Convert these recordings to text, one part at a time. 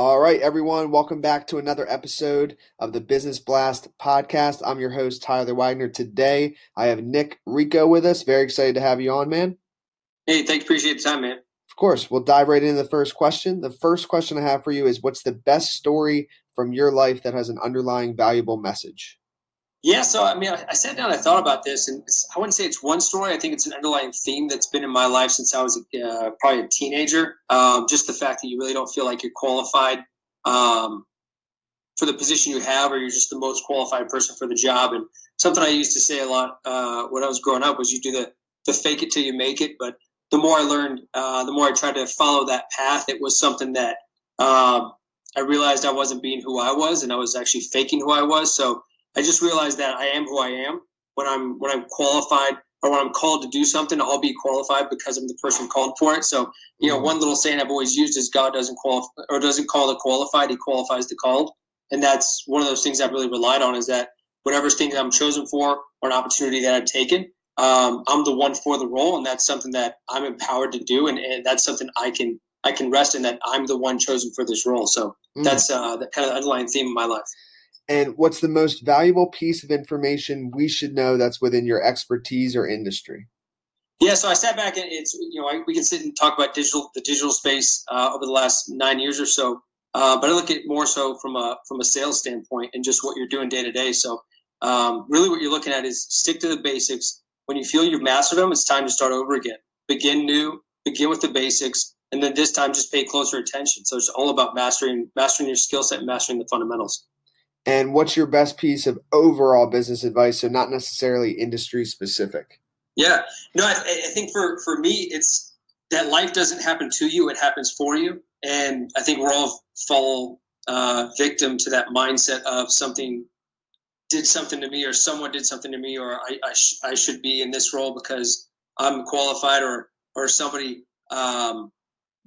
All right, everyone, welcome back to another episode of the Business Blast podcast. I'm your host, Tyler Wagner. Today, I have Nick Rico with us. Very excited to have you on, man. Hey, thanks. Appreciate the time, man. Of course, we'll dive right into the first question. The first question I have for you is What's the best story from your life that has an underlying valuable message? Yeah, so I mean, I, I sat down, I thought about this, and I wouldn't say it's one story. I think it's an underlying theme that's been in my life since I was uh, probably a teenager. Um, just the fact that you really don't feel like you're qualified um, for the position you have, or you're just the most qualified person for the job. And something I used to say a lot uh, when I was growing up was, "You do the the fake it till you make it." But the more I learned, uh, the more I tried to follow that path. It was something that um, I realized I wasn't being who I was, and I was actually faking who I was. So I just realized that I am who I am when I'm when I'm qualified or when I'm called to do something. I'll be qualified because I'm the person called for it. So you know, mm-hmm. one little saying I've always used is God doesn't qualify or doesn't call the qualified; He qualifies the called. And that's one of those things I've really relied on is that whatever thing I'm chosen for or an opportunity that I've taken, um, I'm the one for the role, and that's something that I'm empowered to do, and, and that's something I can I can rest in that I'm the one chosen for this role. So mm. that's uh, the kind of underlying theme of my life and what's the most valuable piece of information we should know that's within your expertise or industry? Yeah, so I sat back and it's you know I, we can sit and talk about digital the digital space uh, over the last nine years or so, uh, but I look at more so from a from a sales standpoint and just what you're doing day to day. So um, really, what you're looking at is stick to the basics. When you feel you've mastered them, it's time to start over again. Begin new. Begin with the basics, and then this time just pay closer attention. So it's all about mastering mastering your skill set mastering the fundamentals. And what's your best piece of overall business advice? So not necessarily industry specific. Yeah, no, I, I think for for me, it's that life doesn't happen to you; it happens for you. And I think we're all fall uh, victim to that mindset of something did something to me, or someone did something to me, or I I, sh- I should be in this role because I'm qualified, or or somebody um,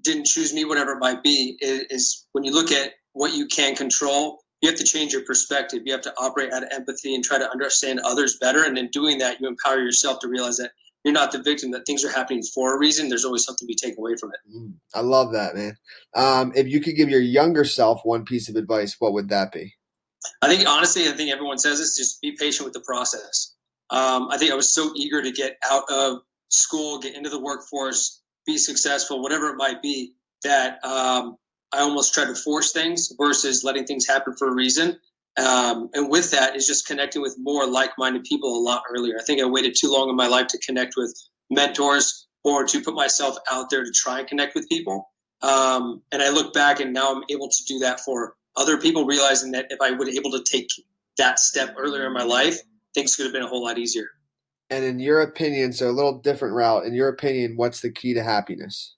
didn't choose me, whatever it might be. Is, is when you look at what you can control you have to change your perspective. You have to operate out of empathy and try to understand others better. And in doing that, you empower yourself to realize that you're not the victim, that things are happening for a reason. There's always something to be taken away from it. Mm, I love that, man. Um, if you could give your younger self one piece of advice, what would that be? I think, honestly, I think everyone says this just be patient with the process. Um, I think I was so eager to get out of school, get into the workforce, be successful, whatever it might be, that um, I almost try to force things versus letting things happen for a reason. Um, and with that is just connecting with more like-minded people a lot earlier. I think I waited too long in my life to connect with mentors or to put myself out there to try and connect with people. Um, and I look back and now I'm able to do that for other people, realizing that if I would able to take that step earlier in my life, things could have been a whole lot easier. And in your opinion, so a little different route. In your opinion, what's the key to happiness?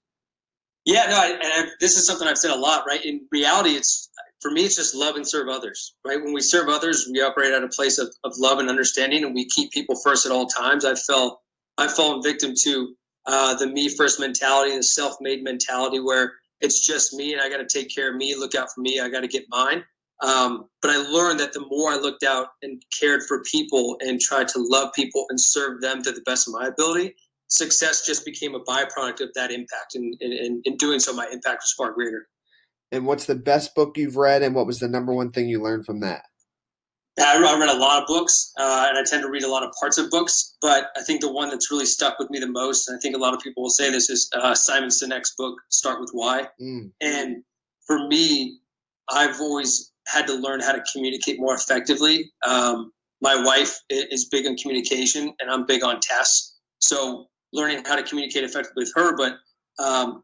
Yeah, no, I, and I, this is something I've said a lot, right? In reality, it's for me, it's just love and serve others, right? When we serve others, we operate at a place of, of love and understanding, and we keep people first at all times. I felt I've fallen victim to uh, the me first mentality, the self made mentality, where it's just me and I got to take care of me, look out for me, I got to get mine. Um, but I learned that the more I looked out and cared for people and tried to love people and serve them to the best of my ability, success just became a byproduct of that impact. And in doing so, my impact was far greater. And what's the best book you've read, and what was the number one thing you learned from that? I read a lot of books, uh, and I tend to read a lot of parts of books. But I think the one that's really stuck with me the most, and I think a lot of people will say this, is uh, Simon Sinek's book, Start with Why. Mm. And for me, I've always had to learn how to communicate more effectively. Um, my wife is big on communication, and I'm big on tests. So learning how to communicate effectively with her. But um,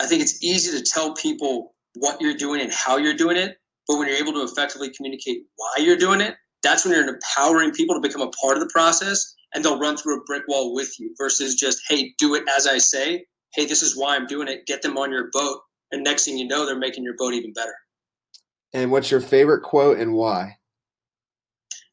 I think it's easy to tell people what you're doing and how you're doing it. But when you're able to effectively communicate why you're doing it, that's when you're empowering people to become a part of the process and they'll run through a brick wall with you versus just, hey, do it as I say. Hey, this is why I'm doing it. Get them on your boat. And next thing you know, they're making your boat even better. And what's your favorite quote and why?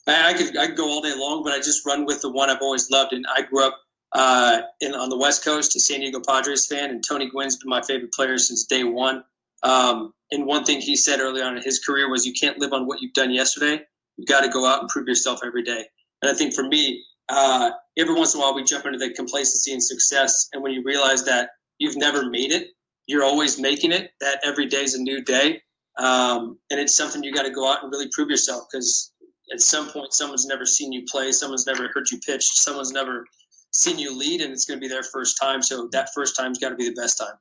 I could I could go all day long, but I just run with the one I've always loved. And I grew up uh, in on the West Coast, a San Diego Padres fan, and Tony Gwynn's been my favorite player since day one. Um, and one thing he said early on in his career was, "You can't live on what you've done yesterday. You've got to go out and prove yourself every day." And I think for me, uh, every once in a while we jump into the complacency and success, and when you realize that you've never made it, you're always making it. That every day is a new day, um, and it's something you got to go out and really prove yourself because at some point someone's never seen you play, someone's never heard you pitch, someone's never seen you lead, and it's going to be their first time. So that first time's got to be the best time.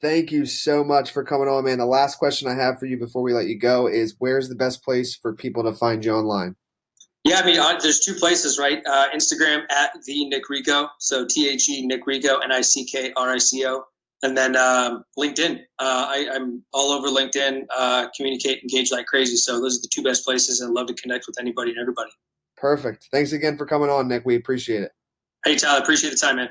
Thank you so much for coming on, man. The last question I have for you before we let you go is where's the best place for people to find you online? Yeah, I mean, there's two places, right? Uh, Instagram at the Nick Rico, so T H E Nick Rico, N I C K R I C O, and then um, LinkedIn. Uh, I, am all over LinkedIn, uh, communicate, engage like crazy. So those are the two best places, and love to connect with anybody and everybody. Perfect. Thanks again for coming on, Nick. We appreciate it. Hey, Tyler, appreciate the time, man.